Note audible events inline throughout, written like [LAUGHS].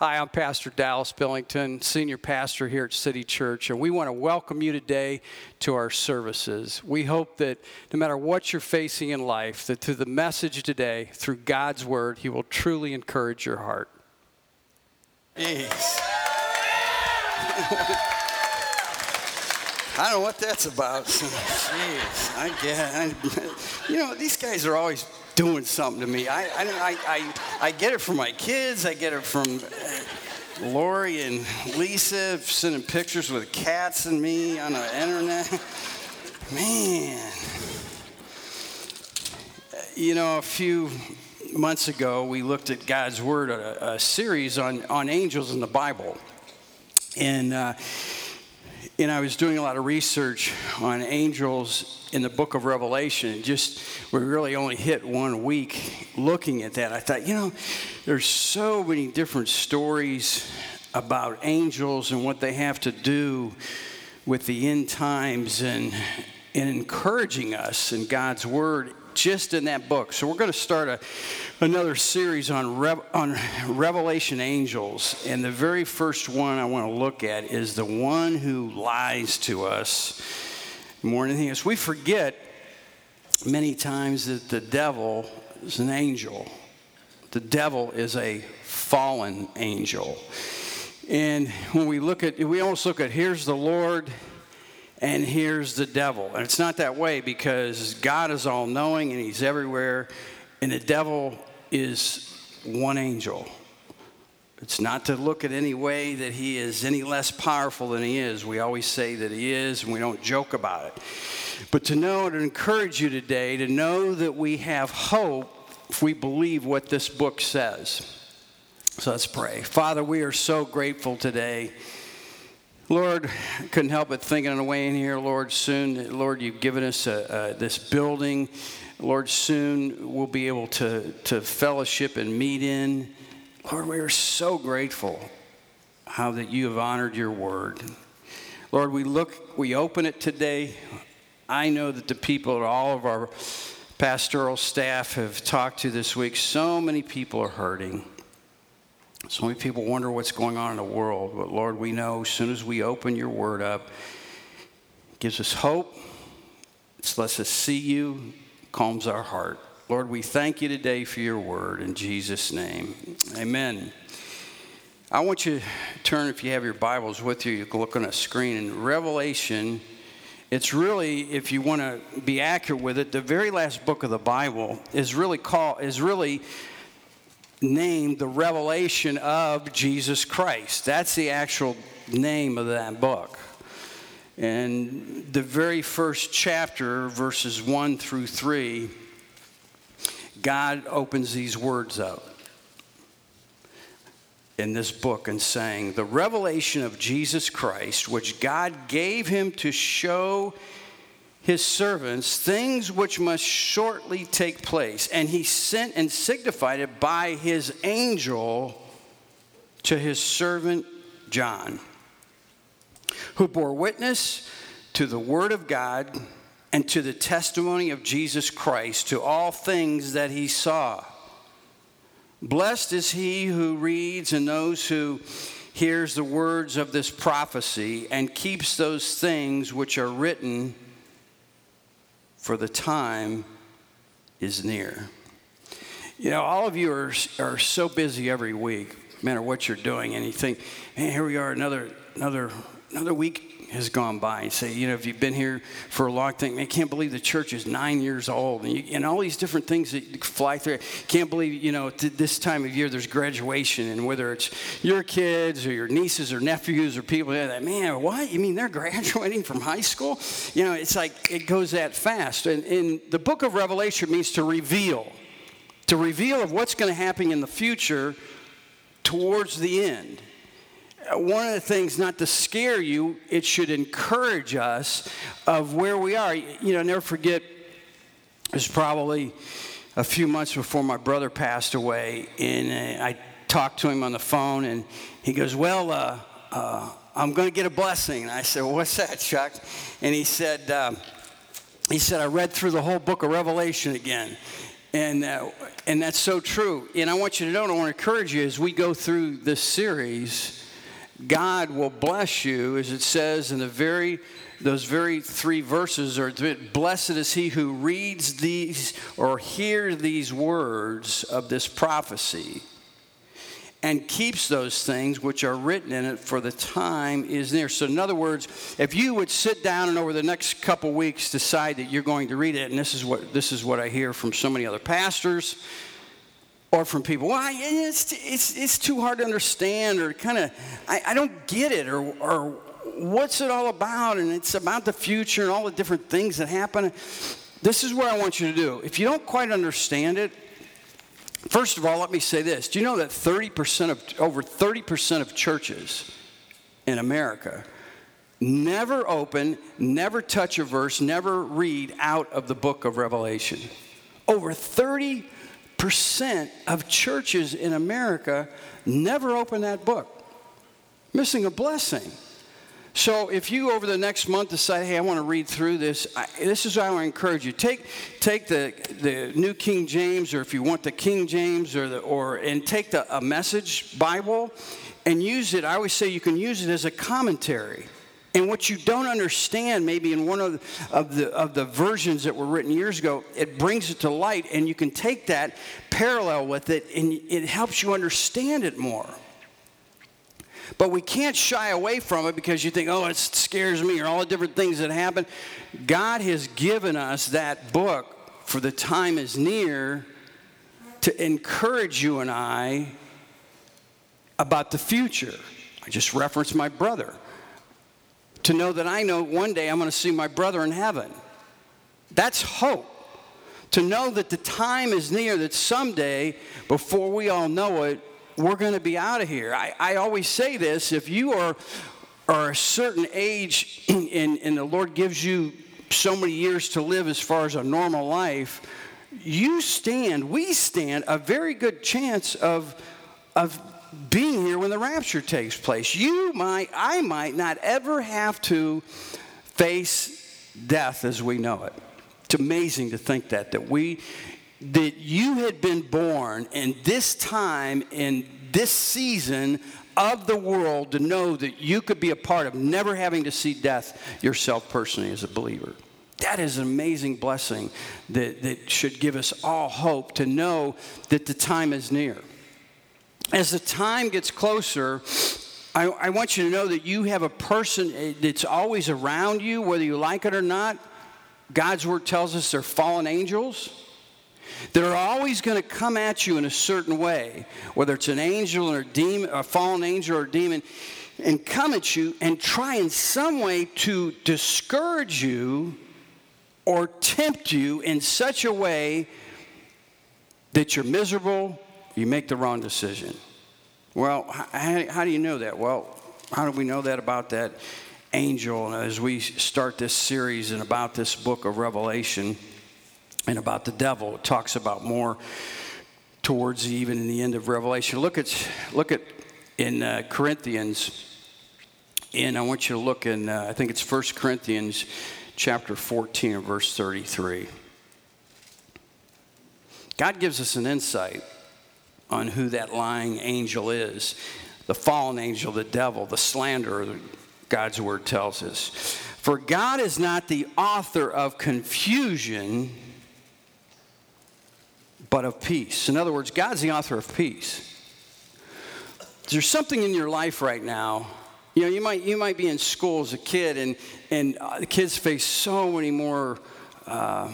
Hi, I'm Pastor Dallas Billington, Senior Pastor here at City Church, and we want to welcome you today to our services. We hope that no matter what you're facing in life, that through the message today, through God's Word, He will truly encourage your heart. Jeez. [LAUGHS] I don't know what that's about. [LAUGHS] Jeez, I get. I, you know, these guys are always doing something to me. I, I, I, I, get it from my kids. I get it from Lori and Lisa sending pictures with cats and me on the internet. Man. You know, a few months ago, we looked at God's Word, a, a series on, on angels in the Bible. And, uh, and I was doing a lot of research on angels in the book of Revelation. Just we really only hit one week looking at that. I thought, you know, there's so many different stories about angels and what they have to do with the end times and, and encouraging us in God's word just in that book. So we're going to start a, another series on, on Revelation angels. And the very first one I want to look at is the one who lies to us more than anything else. We forget many times that the devil is an angel. The devil is a fallen angel. And when we look at, we almost look at here's the Lord and here's the devil. And it's not that way because God is all knowing and he's everywhere, and the devil is one angel. It's not to look at any way that he is any less powerful than he is. We always say that he is, and we don't joke about it. But to know and encourage you today to know that we have hope if we believe what this book says. So let's pray. Father, we are so grateful today. Lord, couldn't help but thinking way in here, Lord, soon, Lord, you've given us a, a, this building. Lord, soon we'll be able to, to fellowship and meet in. Lord, we are so grateful how that you have honored your word. Lord, we look, we open it today. I know that the people, all of our pastoral staff have talked to this week, so many people are hurting. So many people wonder what's going on in the world. But Lord, we know as soon as we open your word up, it gives us hope. It lets us see you, calms our heart. Lord, we thank you today for your word in Jesus' name. Amen. I want you to turn, if you have your Bibles with you, you can look on a screen. In Revelation, it's really, if you want to be accurate with it, the very last book of the Bible is really called, is really named the revelation of Jesus Christ. That's the actual name of that book. And the very first chapter, verses 1 through 3, God opens these words up in this book and saying, The revelation of Jesus Christ, which God gave him to show his servants things which must shortly take place. And he sent and signified it by his angel to his servant John, who bore witness to the word of God and to the testimony of Jesus Christ, to all things that he saw. Blessed is he who reads and those who hears the words of this prophecy and keeps those things which are written, for the time is near. You know, all of you are, are so busy every week, no matter what you're doing, and you think, man, here we are, another, another, another week has gone by and say, you know, if you've been here for a long time, I can't believe the church is nine years old, and, you, and all these different things that fly through. Can't believe, you know, this time of year there's graduation, and whether it's your kids or your nieces or nephews or people that, man, what? You mean they're [LAUGHS] graduating from high school? You know, it's like it goes that fast. And, and the book of Revelation means to reveal, to reveal of what's going to happen in the future towards the end one of the things, not to scare you, it should encourage us of where we are. You know, never forget, it was probably a few months before my brother passed away, and uh, I talked to him on the phone, and he goes, Well, uh, uh, I'm going to get a blessing. And I said, well, What's that, Chuck? And he said, uh, he said, I read through the whole book of Revelation again. And, uh, and that's so true. And I want you to know, and I want to encourage you as we go through this series, God will bless you, as it says in the very those very three verses are blessed is he who reads these or hears these words of this prophecy and keeps those things which are written in it for the time is near. So in other words if you would sit down and over the next couple weeks decide that you're going to read it and this is what this is what i hear from so many other pastors or from people well it's, it's, it's too hard to understand or kind of I, I don't get it or, or what's it all about? And it's about the future and all the different things that happen. This is what I want you to do. If you don't quite understand it, first of all, let me say this. Do you know that 30% of, over 30% of churches in America never open, never touch a verse, never read out of the book of Revelation? Over 30% of churches in America never open that book. Missing a blessing. So if you over the next month decide, hey, I want to read through this, I, this is what I encourage you. Take, take the, the New King James, or if you want the King James, or, the, or and take the, a message Bible and use it. I always say you can use it as a commentary. And what you don't understand, maybe in one of the, of the, of the versions that were written years ago, it brings it to light, and you can take that parallel with it, and it helps you understand it more. But we can't shy away from it because you think, oh, it scares me, or all the different things that happen. God has given us that book for the time is near to encourage you and I about the future. I just referenced my brother. To know that I know one day I'm going to see my brother in heaven. That's hope. To know that the time is near, that someday, before we all know it, we're going to be out of here. I, I always say this if you are, are a certain age [CLEARS THROAT] and, and the Lord gives you so many years to live as far as a normal life, you stand, we stand a very good chance of, of being here when the rapture takes place. You might, I might not ever have to face death as we know it. It's amazing to think that, that we, that you had been born in this time, in this season of the world, to know that you could be a part of never having to see death yourself personally as a believer. That is an amazing blessing that, that should give us all hope to know that the time is near. As the time gets closer, I, I want you to know that you have a person eh, that's always around you, whether you like it or not. God's word tells us they're fallen angels that are always going to come at you in a certain way, whether it's an angel or a demon, a fallen angel or a demon, and come at you and try in some way to discourage you or tempt you in such a way that you're miserable, you make the wrong decision. Well, how, how do you know that? Well, how do we know that about that angel? as we start this series and about this book of Revelation, and about the devil. It talks about more towards even in the end of Revelation. Look at look at in uh, Corinthians. And I want you to look in uh, I think it's 1 Corinthians chapter 14 verse 33. God gives us an insight on who that lying angel is the fallen angel, the devil, the slanderer, God's word tells us. For God is not the author of confusion but of peace. In other words, God's the author of peace. There's something in your life right now. You know, you might, you might be in school as a kid, and, and uh, the kids face so many more, uh,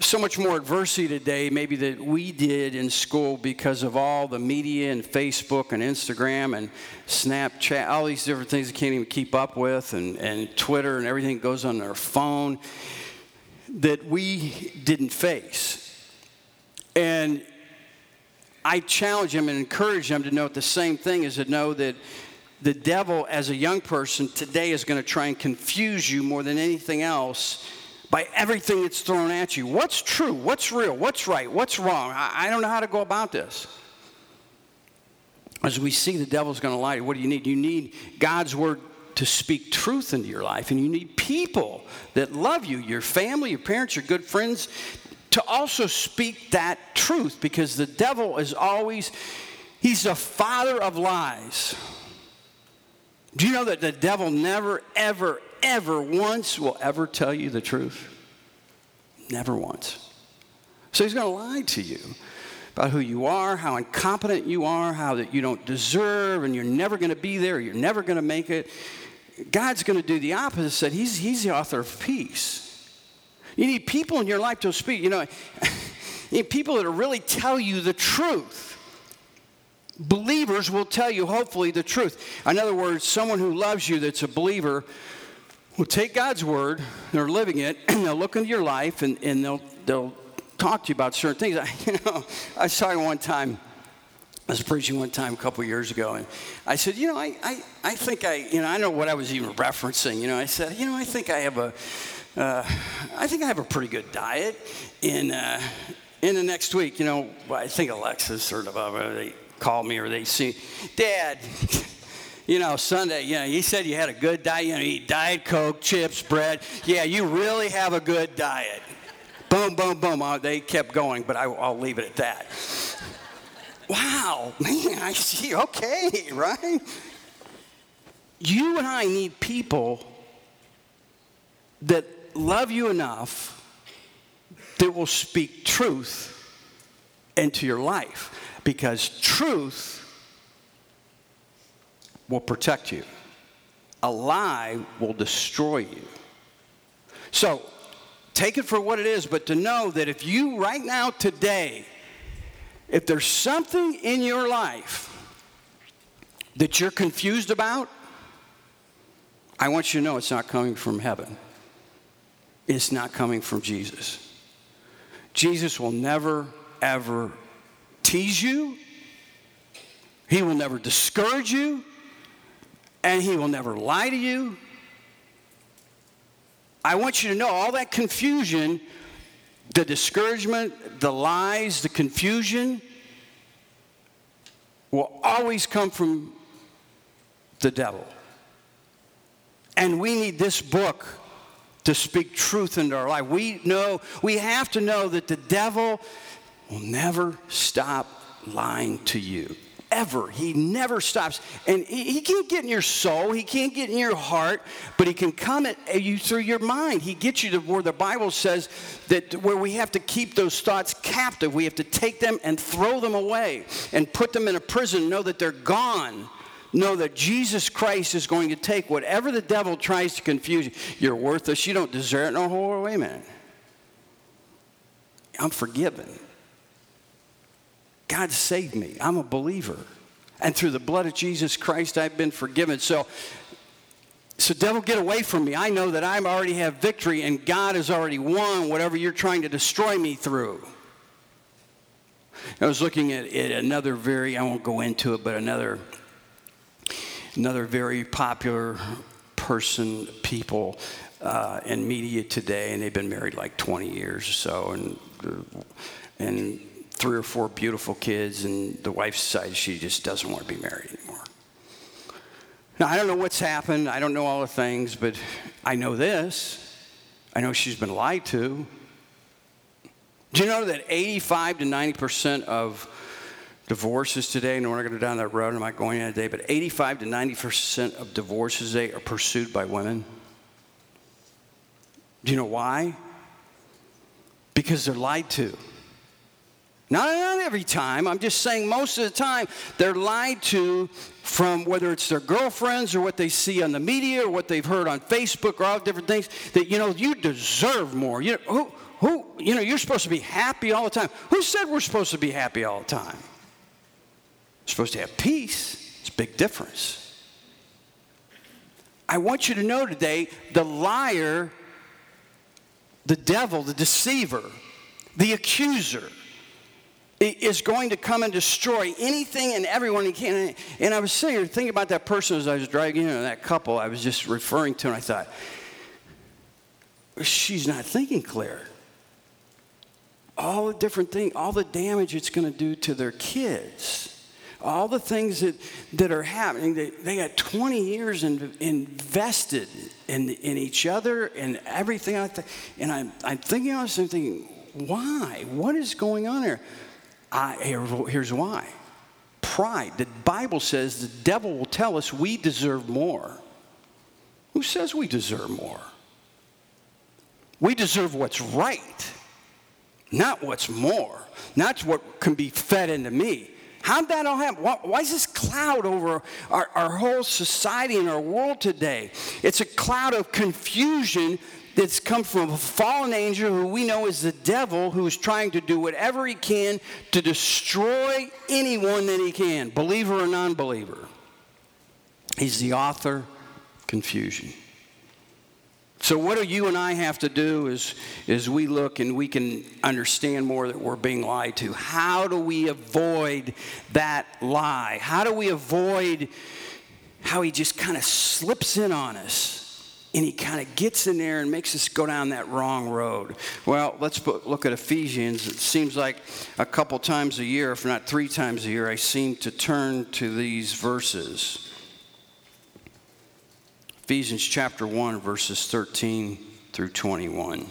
so much more adversity today, maybe that we did in school because of all the media and Facebook and Instagram and Snapchat, all these different things they can't even keep up with, and, and Twitter and everything that goes on their phone that we didn't face. And I challenge them and encourage them to note the same thing is to know that the devil, as a young person, today is going to try and confuse you more than anything else by everything that's thrown at you. What's true? What's real? What's right? What's wrong? I, I don't know how to go about this. As we see the devil's going to lie, what do you need? You need God's word to speak truth into your life, and you need people that love you, your family, your parents, your good friends, to also speak that truth because the devil is always, he's the father of lies. Do you know that the devil never, ever, ever once will ever tell you the truth? Never once. So he's going to lie to you about who you are, how incompetent you are, how that you don't deserve, and you're never going to be there, you're never going to make it. God's going to do the opposite. He's, he's the author of peace. You need people in your life to speak. You know, [LAUGHS] you need people that really tell you the truth. Believers will tell you, hopefully, the truth. In other words, someone who loves you that's a believer will take God's word, they're living it, [CLEARS THROAT] and they'll look into your life and, and they'll, they'll talk to you about certain things. [LAUGHS] I, you know, I talking one time, I was preaching one time a couple years ago, and I said, you know, I, I, I think I, you know, I know what I was even referencing. You know, I said, you know, I think I have a, uh, I think I have a pretty good diet. In uh, in the next week, you know, I think Alexis or uh, they call me or they see, Dad. [LAUGHS] You know, Sunday, you know, you said you had a good diet. You know, eat Diet Coke, chips, bread. Yeah, you really have a good diet. Boom, boom, boom. Oh, they kept going, but I, I'll leave it at that. Wow, man, I see. Okay, [LAUGHS] right? You and I need people that love you enough that will speak truth into your life because truth will protect you. A lie will destroy you. So take it for what it is, but to know that if you, right now, today, if there's something in your life that you're confused about, I want you to know it's not coming from heaven It's not coming from Jesus. Jesus will never, ever tease you, He will never discourage you, and He will never lie to you. I want you to know all that confusion, the discouragement, the lies, the confusion will always come from the devil. And we need this book to speak truth into our life. We know, we have to know that the devil will never stop lying to you. Ever. He never stops. And he, he can't get in your soul, he can't get in your heart, but he can come at you through your mind. He gets you to where the Bible says that where we have to keep those thoughts captive. We have to take them and throw them away and put them in a prison, know that they're gone know that Jesus Christ is going to take whatever the devil tries to confuse you. You're worthless. You don't deserve it. No, wait a minute. I'm forgiven. God saved me. I'm a believer. And through the blood of Jesus Christ, I've been forgiven. So, so devil, get away from me. I know that I already have victory and God has already won whatever you're trying to destroy me through. I was looking at, at another very, I won't go into it, but another another very popular person, people uh, in media today, and they've been married like 20 years or so, and and three or four beautiful kids, and the wife decides she just doesn't want to be married anymore. Now I don't know what's happened. I don't know all the things, but I know this. I know she's been lied to. Do you know that 85 to 90 percent of divorces today, and we're not going to go down that road, I'm not going in today, but 85 to 90% of divorces today are pursued by women. Do you know why? Because they're lied to. Not, not every time, I'm just saying most of the time they're lied to from whether it's their girlfriends or what they see on the media or what they've heard on Facebook or all different things that, you know, you deserve more. You know, who, who, you know, you're supposed to be happy all the time. Who said we're supposed to be happy all the time? supposed to have peace. It's a big difference. I want you to know today the liar, the devil, the deceiver, the accuser is going to come and destroy anything and everyone he can. And I was sitting here thinking about that person as I was driving in, that couple I was just referring to, and I thought, she's not thinking clear. All the different things, all the damage it's going to do to their kids all the things that, that are happening. They, they got 20 years in, invested in, in each other and everything like that. And I'm, I'm thinking this, I'm thinking, why? What is going on here? I, here's why pride. The Bible says the devil will tell us we deserve more. Who says we deserve more? We deserve what's right, not what's more, not what can be fed into me. How'd that all happen? Why, why, is this cloud over our, our whole society and our world today? It's a cloud of confusion that's come from a fallen angel who we know is the devil who's trying to do whatever he can to destroy anyone that he can, believer or non believer. He's the author of confusion. So, what do you and I have to do is, is we look and we can understand more that we're being lied to. How do we avoid that lie? How do we avoid how he just kind of slips in on us? And he kind of gets in there and makes us go down that wrong road. Well, let's look at Ephesians. It seems like a couple times a year, if not three times a year, I seem to turn to these verses. Ephesians chapter 1, verses 13 through 21.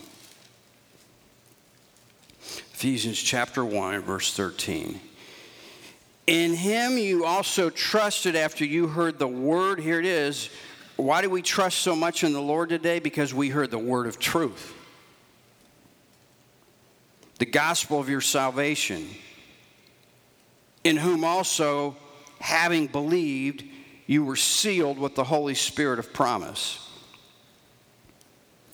Ephesians chapter 1, verse 13. In him you also trusted after you heard the word, here it is why do we trust so much in the Lord today? Because we heard the word of truth, the gospel of your salvation, in whom also, having believed, you were sealed with the Holy Spirit of promise,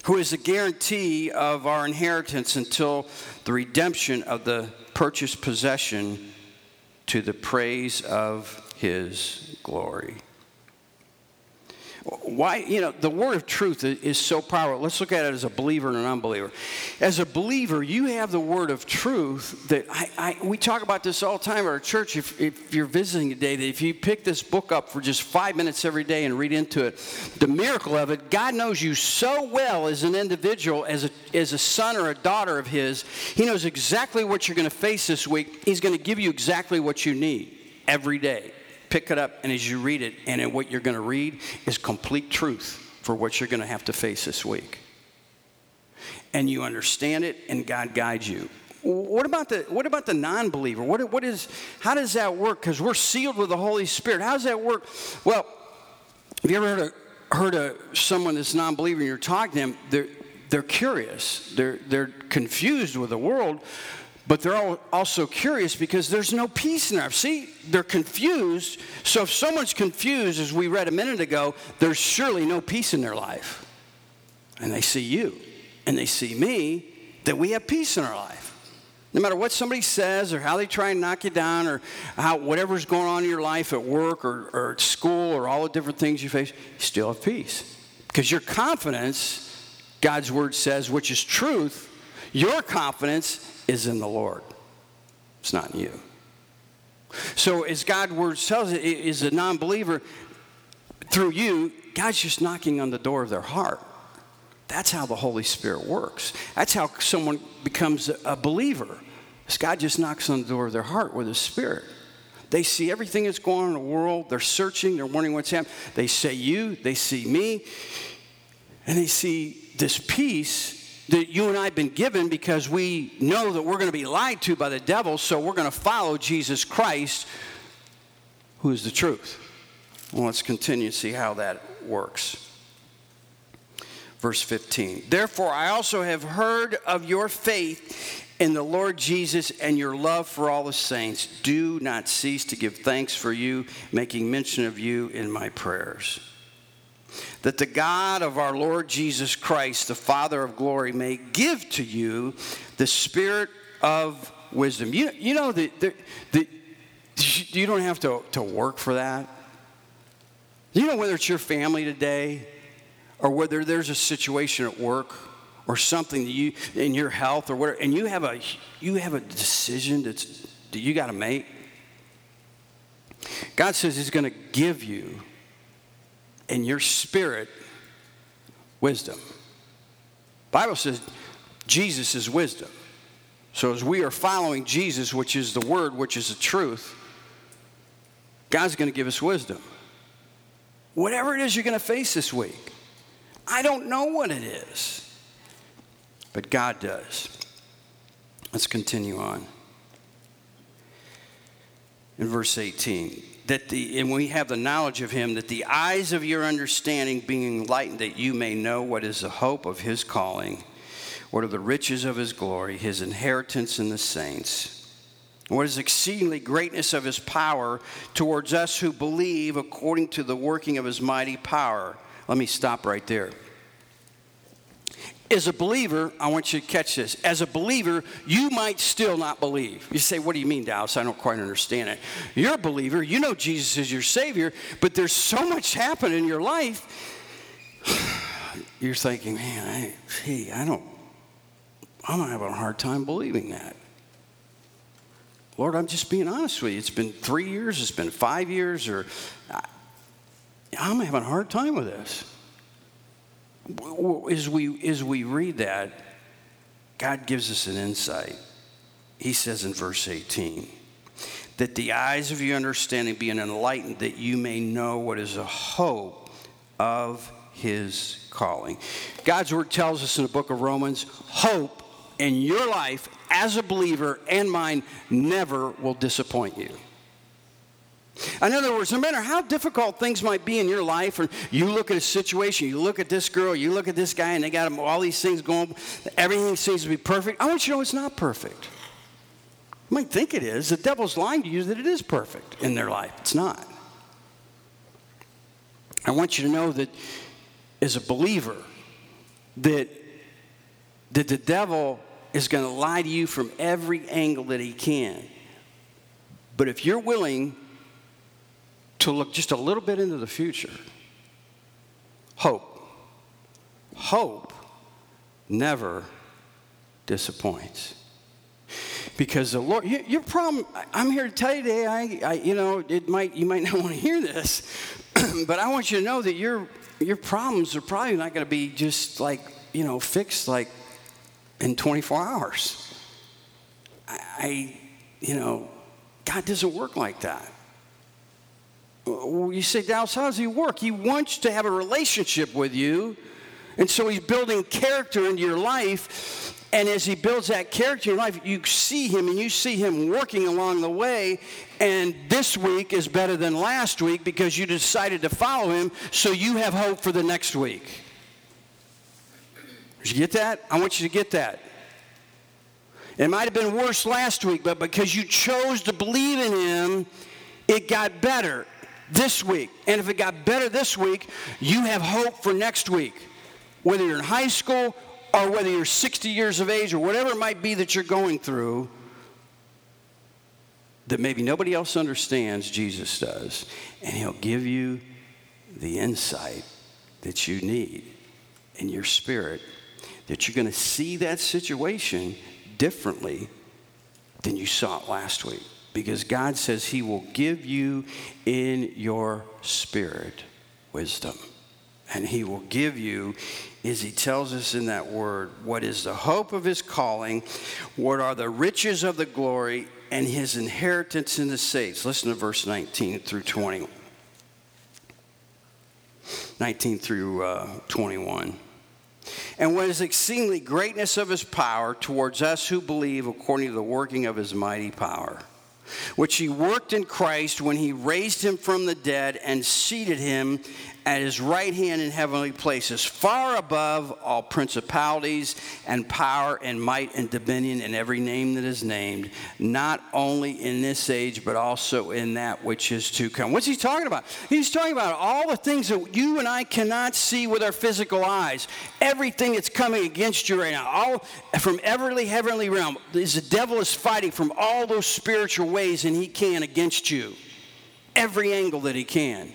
who is the guarantee of our inheritance until the redemption of the purchased possession to the praise of his glory why, you know, the word of truth is so powerful. Let's look at it as a believer and an unbeliever. As a believer, you have the word of truth that I, I we talk about this all the time at our church. If, if you're visiting today, that if you pick this book up for just five minutes every day and read into it, the miracle of it, God knows you so well as an individual, as a, as a son or a daughter of His. He knows exactly what you're going to face this week. He's going to give you exactly what you need every day pick it up, and as you read it, and what you're going to read is complete truth for what you're going to have to face this week. And you understand it, and God guides you. What about the what about the non-believer? What, what is how does that work? Because we're sealed with the Holy Spirit. How does that work? Well, have you ever heard of, heard of someone that's non-believer and you're talking to them? They're they're curious. They're they're confused with the world, but they're also curious because there's no peace in there. See, they're confused. So if someone's confused, as we read a minute ago, there's surely no peace in their life. And they see you and they see me, that we have peace in our life. No matter what somebody says or how they try and knock you down or how whatever's going on in your life at work or, or at school or all the different things you face, you still have peace. Because your confidence, God's word says, which is truth, your confidence is in the Lord. It's not in you. So, as God's word tells it, is a non believer through you, God's just knocking on the door of their heart. That's how the Holy Spirit works. That's how someone becomes a believer. God just knocks on the door of their heart with His Spirit. They see everything that's going on in the world. They're searching. They're wondering what's happening. They say you. They see me. And they see this peace that you and I have been given because we know that we're going to be lied to by the devil, so we're going to follow Jesus Christ, who is the truth. Well, let's continue to see how that works. Verse 15 Therefore, I also have heard of your faith in the Lord Jesus and your love for all the saints. Do not cease to give thanks for you, making mention of you in my prayers that the God of our Lord Jesus Christ, the Father of glory, may give to you the spirit of wisdom. You, you know that, you don't have to, to work for that. You know whether it's your family today or whether there's a situation at work or something that you in your health or whatever, and you have a you have a decision that's that you got to make. God says He's going to give you in your spirit wisdom. Bible says Jesus is wisdom. So as we are following Jesus, which is the word, which is the truth, God's going to give us wisdom. Whatever it is you're going to face this week, I don't know what it is, but God does. Let's continue on. In verse 18, that the, and we have the knowledge of him, that the eyes of your understanding being enlightened, that you may know what is the hope of his calling, what are the riches of his glory, his inheritance in the saints what is exceedingly greatness of his power towards us who believe according to the working of his mighty power. Let me stop right there. As a believer, I want you to catch this. As a believer, you might still not believe. You say, What do you mean, Dallas? I don't quite understand it. You're a believer, you know Jesus is your Savior, but there's so much happening in your life. [SIGHS] You're thinking, Man, I, gee, I don't, I'm having a hard time believing that. Lord, I'm just being honest with you. It's been three years, it's been five years, or I'm having a hard time with this. As we, as we read that, God gives us an insight. He says in verse 18, that the eyes of your understanding be enlightened, that you may know what is the hope of his calling. God's word tells us in the book of Romans hope in your life as a believer and mine never will disappoint you. In other words, no matter how difficult things might be in your life, or you look at a situation, you look at this girl, you look at this guy, and they got all these things going, everything seems to be perfect. I want you to know it's not perfect. You might think it is. The devil's lying to you that it is perfect in their life. It's not. I want you to know that as a believer, that, that the devil is going to lie to you from every angle that he can. But if you're willing to look just a little bit into the future, hope, hope never disappoints. Because the Lord, your problem, I'm here to tell you today, I, I you know, it might, you might [LAUGHS] not want to hear this, [CLEARS THROAT] but I want you to know that your, your problems are probably not going to be just like, you know, fixed like in 24 hours. I, you know, God doesn't work like that. You say, Dallas, how does he work? He wants to have a relationship with you. And so he's building character into your life. And as he builds that character in your life, you see him and you see him working along the way. And this week is better than last week because you decided to follow him, so you have hope for the next week. Did you get that? I want you to get that. It might have been worse last week, but because you chose to believe in Him, it got better this week. And if it got better this week, you have hope for next week. Whether you're in high school or whether you're 60 years of age or whatever it might be that you're going through, that maybe nobody else understands, Jesus does. And He'll give you the insight that you need in your spirit that you're going to see that situation differently than you saw it last week. Because God says He will give you in your spirit wisdom. And He will give you, as He tells us in that word, what is the hope of His calling, what are the riches of the glory, and His inheritance in the saints. Listen to verse 19 through 20. 19 through uh, 21 and what is exceedingly greatness of his power towards us who believe according to the working of his mighty power, which he worked in Christ when he raised him from the dead and seated him at his right hand in heavenly places, far above all principalities and power and might and dominion and every name that is named, not only in this age, but also in that which is to come. What's he talking about? He's talking about all the things that you and I cannot see with our physical eyes. Everything that's coming against you right now, all from every heavenly realm, the devil is fighting from all those spiritual ways, and he can against you. Every angle that he can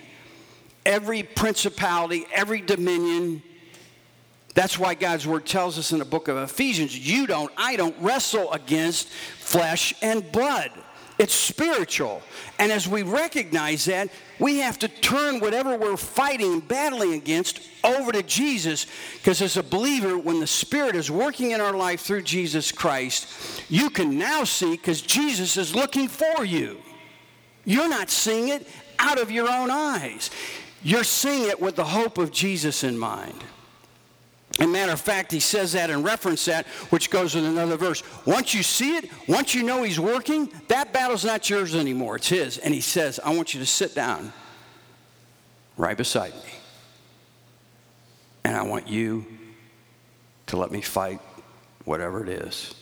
every principality, every dominion. That's why God's word tells us in the book of Ephesians you don't, I don't wrestle against flesh and blood. It's spiritual. And as we recognize that, we have to turn whatever we're fighting battling against over to Jesus. Because as a believer, when the Spirit is working in our life through Jesus Christ, you can now see because Jesus is looking for you. You're not seeing it out of your own eyes. You're seeing it with the hope of Jesus in mind. And matter of fact, he says that and reference that, which goes in another verse. Once you see it, once you know he's working, that battle's not yours anymore. It's his. And he says, I want you to sit down right beside me. And I want you to let me fight whatever it is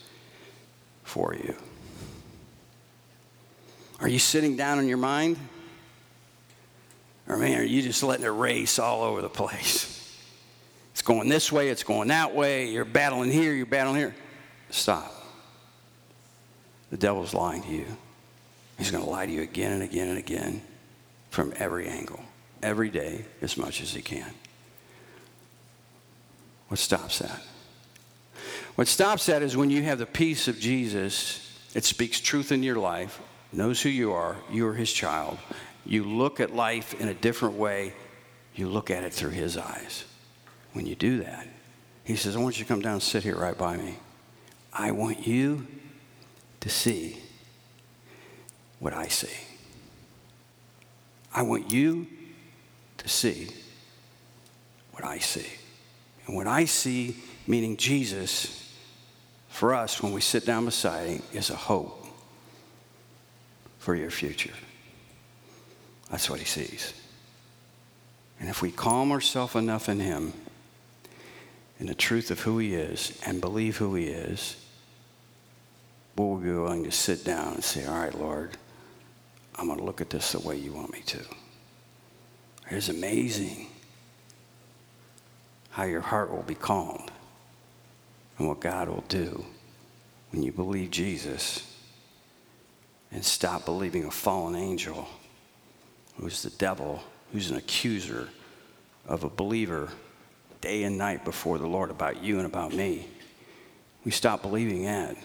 for you. Are you sitting down in your mind? Or man, are you just letting it race all over the place? It's going this way, it's going that way, you're battling here, you're battling here. Stop. The devil's lying to you. He's going to lie to you again and again and again from every angle, every day, as much as he can. What stops that? What stops that is when you have the peace of Jesus, it speaks truth in your life, knows who you are, you are his child. You look at life in a different way, you look at it through his eyes. When you do that, he says, I want you to come down and sit here right by me. I want you to see what I see. I want you to see what I see. And what I see, meaning Jesus, for us when we sit down beside him, is a hope for your future. That's what he sees. And if we calm ourselves enough in him, in the truth of who he is, and believe who he is, we'll be willing to sit down and say, All right, Lord, I'm going to look at this the way you want me to. It's amazing how your heart will be calmed and what God will do when you believe Jesus and stop believing a fallen angel who's the devil, who's an accuser of a believer day and night before the Lord about you and about me. We stop believing that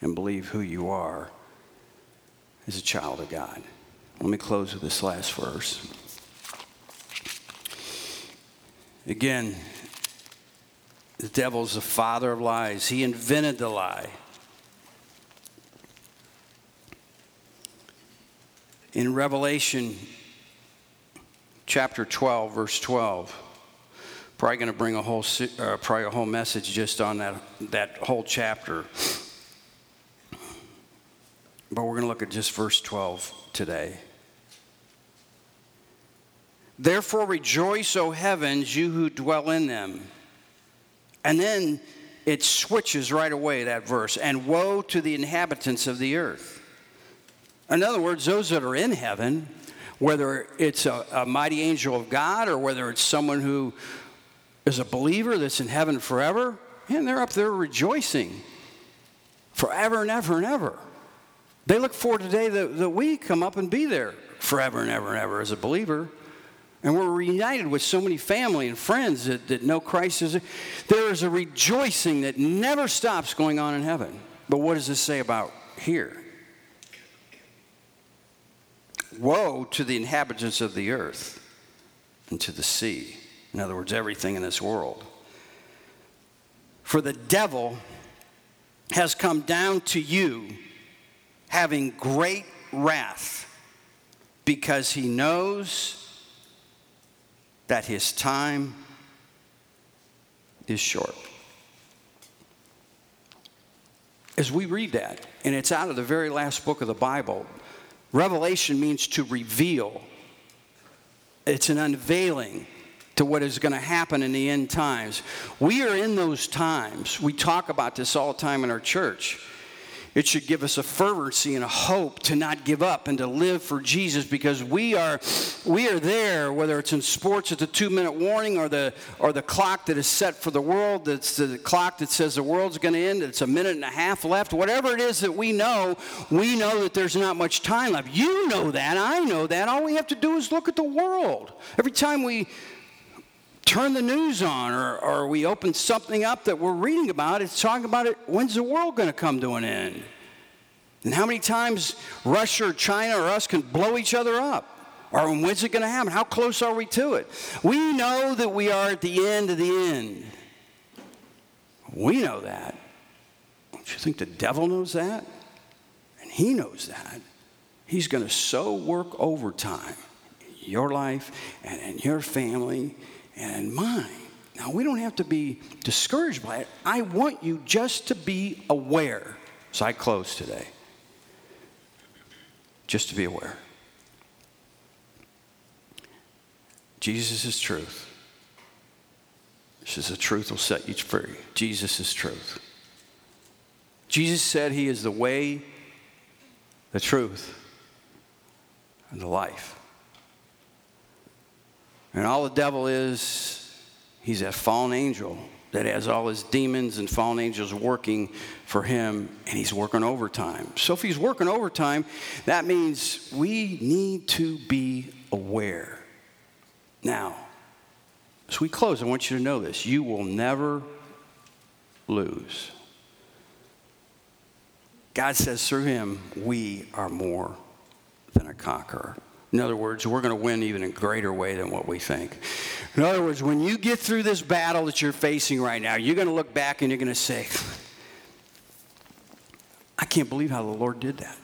and believe who you are as a child of God. Let me close with this last verse. Again, the devil's the father of lies. He invented the lie. In Revelation chapter 12, verse 12, probably going to bring a whole, uh, probably a whole message just on that, that whole chapter. But we're going to look at just verse 12 today. Therefore rejoice, O heavens, you who dwell in them. And then it switches right away, that verse. And woe to the inhabitants of the earth. In other words, those that are in heaven, whether it's a, a mighty angel of God or whether it's someone who is a believer that's in heaven forever, and they're up there rejoicing forever and ever and ever. They look forward to the day that, that we come up and be there forever and ever and ever as a believer. And we're reunited with so many family and friends that, that know Christ. Is, there is a rejoicing that never stops going on in heaven. But what does this say about here? Woe to the inhabitants of the earth and to the sea. In other words, everything in this world. For the devil has come down to you having great wrath because he knows that his time is short. As we read that, and it's out of the very last book of the Bible, revelation means to reveal, it's an unveiling to what is going to happen in the end times. We are in those times. We talk about this all the time in our church. It should give us a fervency and a hope to not give up and to live for Jesus because we are, we are there, whether it's in sports at the two minute warning or the, or the clock that is set for the world, that's the clock that says the world's going to end, it's a minute and a half left, whatever it is that we know, we know that there's not much time left. You know that, I know that. All we have to do is look at the world. Every time we turn the news on or, or we open something up that we're reading about, it's talking about it, when's the world going to come to an end? And how many times Russia or China or us can blow each other up? Or when's it going to happen? How close are we to it? We know that we are at the end of the end. We know that. Don't you think the devil knows that? And he knows that. He's going to so work overtime your life and in your family and mine Now, we don't have to be discouraged by it. I want you just to be aware. So I close today. Just to be aware. Jesus is truth. This is the truth will set you free. Jesus is truth. Jesus said he is the way, the truth, and the life. And all the devil is, he's that fallen angel that has all his demons and fallen angels working for him, and he's working overtime. So if he's working overtime, that means we need to be aware. Now, as we close, I want you to know this you will never lose. God says through him, we are more than a conqueror. In other words, we're going to win even in a greater way than what we think. In other words, when you get through this battle that you're facing right now, you're going to look back and you're going to say, I can't believe how the Lord did that.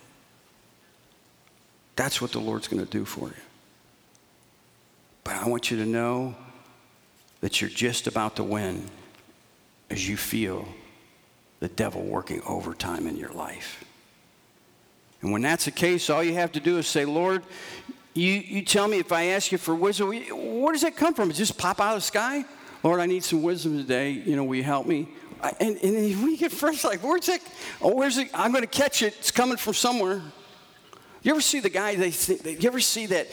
That's what the Lord's going to do for you. But I want you to know that you're just about to win as you feel the devil working overtime in your life. And when that's the case, all you have to do is say, Lord, you, you tell me if I ask you for wisdom, where does that come from? It just pop out of the sky? Lord, I need some wisdom today. You know, will you help me? And, we get first like, where's it? Oh, where's it? I'm going to catch it. It's coming from somewhere. You ever see the guy, they, you ever see that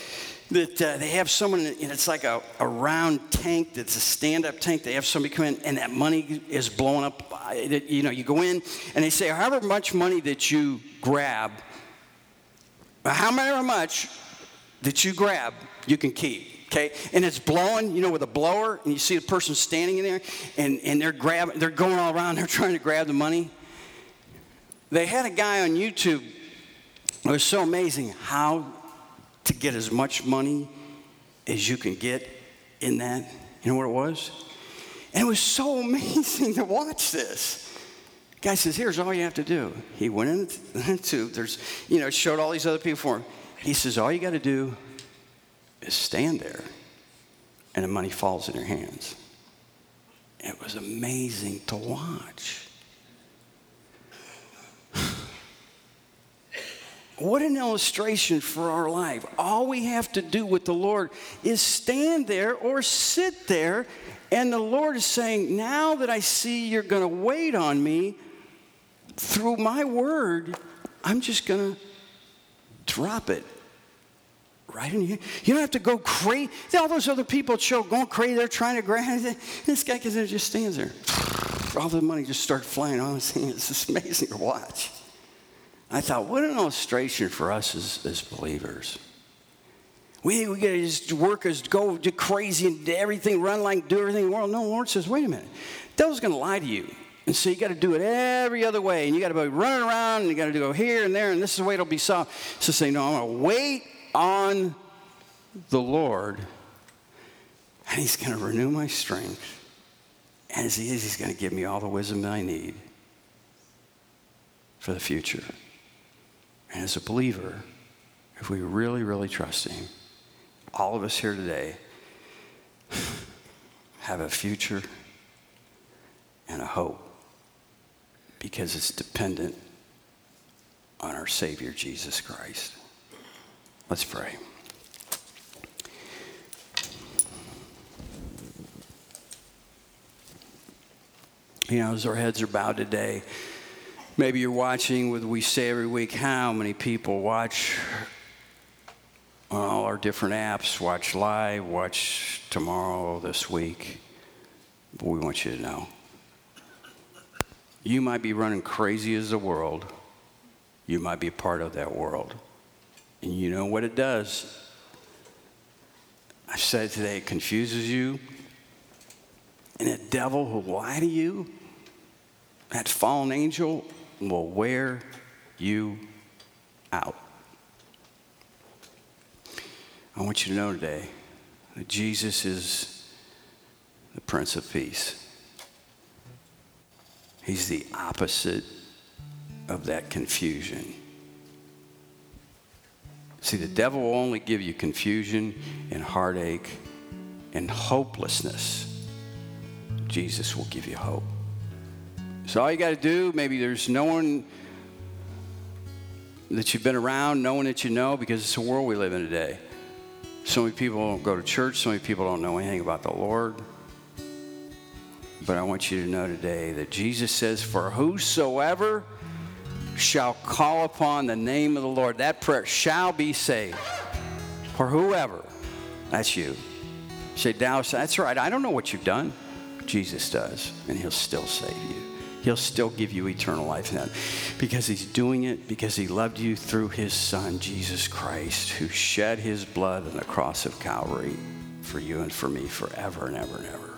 that uh, they have someone, and it's like a, a round tank that's a stand up tank. They have somebody come in, and that money is blowing up. You know, you go in, and they say, however much money that you grab, however much that you grab, you can keep. Okay, and it's blowing, you know, with a blower, and you see a person standing in there, and, and they're grabbing, they're going all around, [LAUGHS] they're trying to grab the money. They had a guy on YouTube. It was so amazing how to get as much money as you can get in that. You know what it was? And it was so [LAUGHS] amazing to watch this. Guy says, Here's all you have to do. He went into, [LAUGHS] there's, you know, showed all these other people for him. He says, All you got to do is stand there, and the money falls in your hands. It was amazing to watch. What an illustration for our life. All we have to do with the Lord is stand there or sit there, and the Lord is saying, Now that I see you're going to wait on me through my word, I'm just going to drop it right in here. You don't have to go crazy. All those other people show going crazy, they're trying to grab it. [LAUGHS] This guy just stands there. [SIGHS] All the money just starts flying on. [LAUGHS] It's amazing to watch. I thought, what an illustration for us as, as believers. We, we got to just work as go crazy and do everything, run like, do everything in the world. No, the Lord says, wait a minute. Devil's going to lie to you. And so you got to do it every other way. And you got to be running around and you got to go here and there. And this is the way it'll be solved. So say, no, I'm going to wait on the Lord. And he's going to renew my strength. And as he is, he's going to give me all the wisdom that I need for the future. And as a believer, if we really, really trust Him, all of us here today [SIGHS] have a future and a hope because it's dependent on our Savior, Jesus Christ. Let's pray. You know, as our heads are bowed today, Maybe you're watching with we say every week how many people watch on all our different apps, watch live, watch tomorrow, this week. But we want you to know. You might be running crazy as the world. You might be part of that world. And you know what it does? I said today, it confuses you. And the devil will lie to you, that fallen angel will wear you out. I want you to know today that Jesus is the Prince of Peace. He's the opposite of that confusion. See, the devil will only give you confusion and heartache and hopelessness. Jesus will give you hope. So all you got to do, maybe there's no one that you've been around, no one that you know, because it's the world we live in today. So many people don't go to church, so many people don't know anything about the Lord. But I want you to know today that Jesus says, For whosoever shall call upon the name of the Lord, that prayer shall be saved. For whoever, that's you. say, Dallas, that's right. I don't know what you've done. Jesus does, and he'll still save you. He'll still give you eternal life then because he's doing it because he loved you through his son, Jesus Christ, who shed his blood on the cross of Calvary for you and for me forever and ever and ever.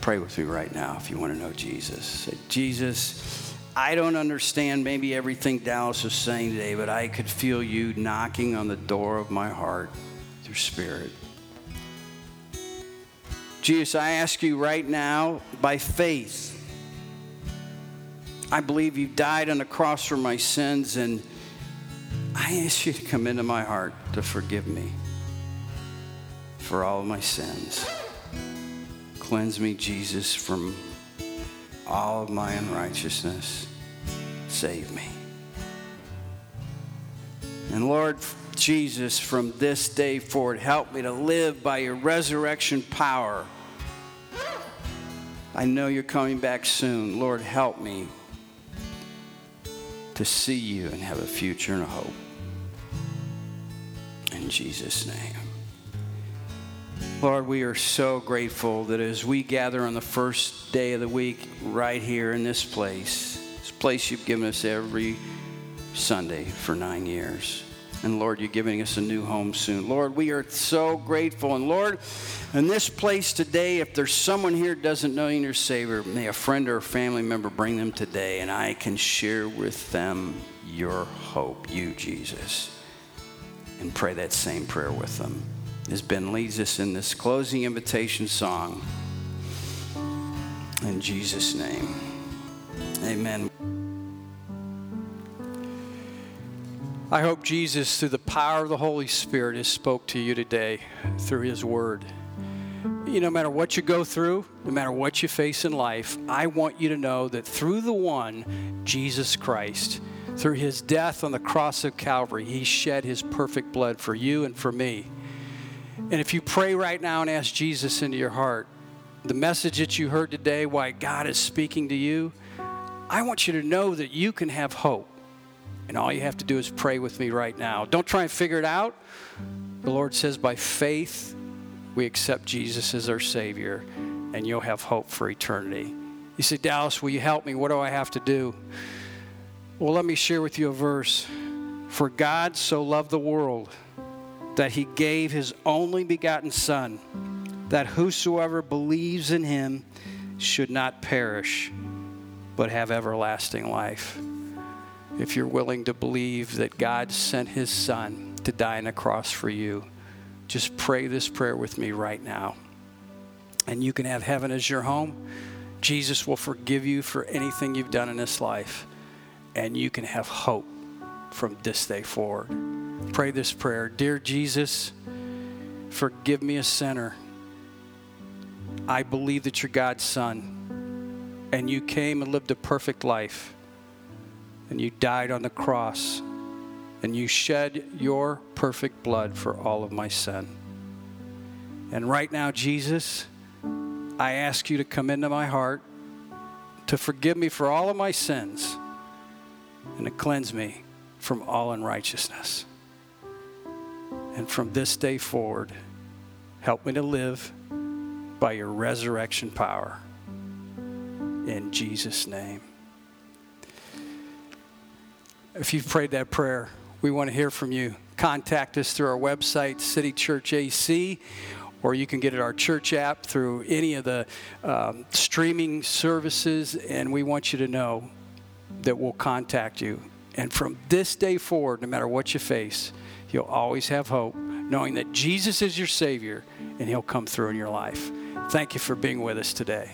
Pray with me right now if you want to know Jesus. Say, Jesus, I don't understand maybe everything Dallas is saying today, but I could feel you knocking on the door of my heart through Spirit. Jesus, I ask you right now by faith. I believe you died on the cross for my sins, and I ask you to come into my heart to forgive me for all of my sins. Cleanse me, Jesus, from all of my unrighteousness. Save me. And Lord Jesus, from this day forward, help me to live by your resurrection power I know you're coming back soon. Lord, help me to see you and have a future and a hope. In Jesus' name. Lord, we are so grateful that as we gather on the first day of the week right here in this place, this place you've given us every Sunday for nine years. And Lord, you're giving us a new home soon. Lord, we are so grateful. And Lord, in this place today, if there's someone here doesn't know you, your Savior, may a friend or a family member bring them today, and I can share with them your hope, you, Jesus, and pray that same prayer with them. As Ben leads us in this closing invitation song, in Jesus' name, amen. I hope Jesus, through the power of the Holy Spirit, has spoke to you today through His Word. You know, no matter what you go through, no matter what you face in life, I want you to know that through the one, Jesus Christ, through His death on the cross of Calvary, He shed His perfect blood for you and for me. And if you pray right now and ask Jesus into your heart, the message that you heard today, why God is speaking to you, I want you to know that you can have hope and all you have to do is pray with me right now. Don't try and figure it out. The Lord says, by faith, we accept Jesus as our Savior, and you'll have hope for eternity. You say, Dallas, will you help me? What do I have to do? Well, let me share with you a verse. For God so loved the world that he gave his only begotten Son, that whosoever believes in him should not perish, but have everlasting life if you're willing to believe that God sent his son to die on a cross for you, just pray this prayer with me right now. And you can have heaven as your home. Jesus will forgive you for anything you've done in this life. And you can have hope from this day forward. Pray this prayer Dear Jesus, forgive me a sinner. I believe that you're God's son, and you came and lived a perfect life and you died on the cross and you shed your perfect blood for all of my sin. And right now, Jesus, I ask you to come into my heart, to forgive me for all of my sins, and to cleanse me from all unrighteousness. And from this day forward, help me to live by your resurrection power. In Jesus' name. If you've prayed that prayer, we want to hear from you. Contact us through our website, City Church AC, or you can get it our church app through any of the um, streaming services, and we want you to know that we'll contact you. And from this day forward, no matter what you face, you'll always have hope, knowing that Jesus is your Savior and He'll come through in your life. Thank you for being with us today.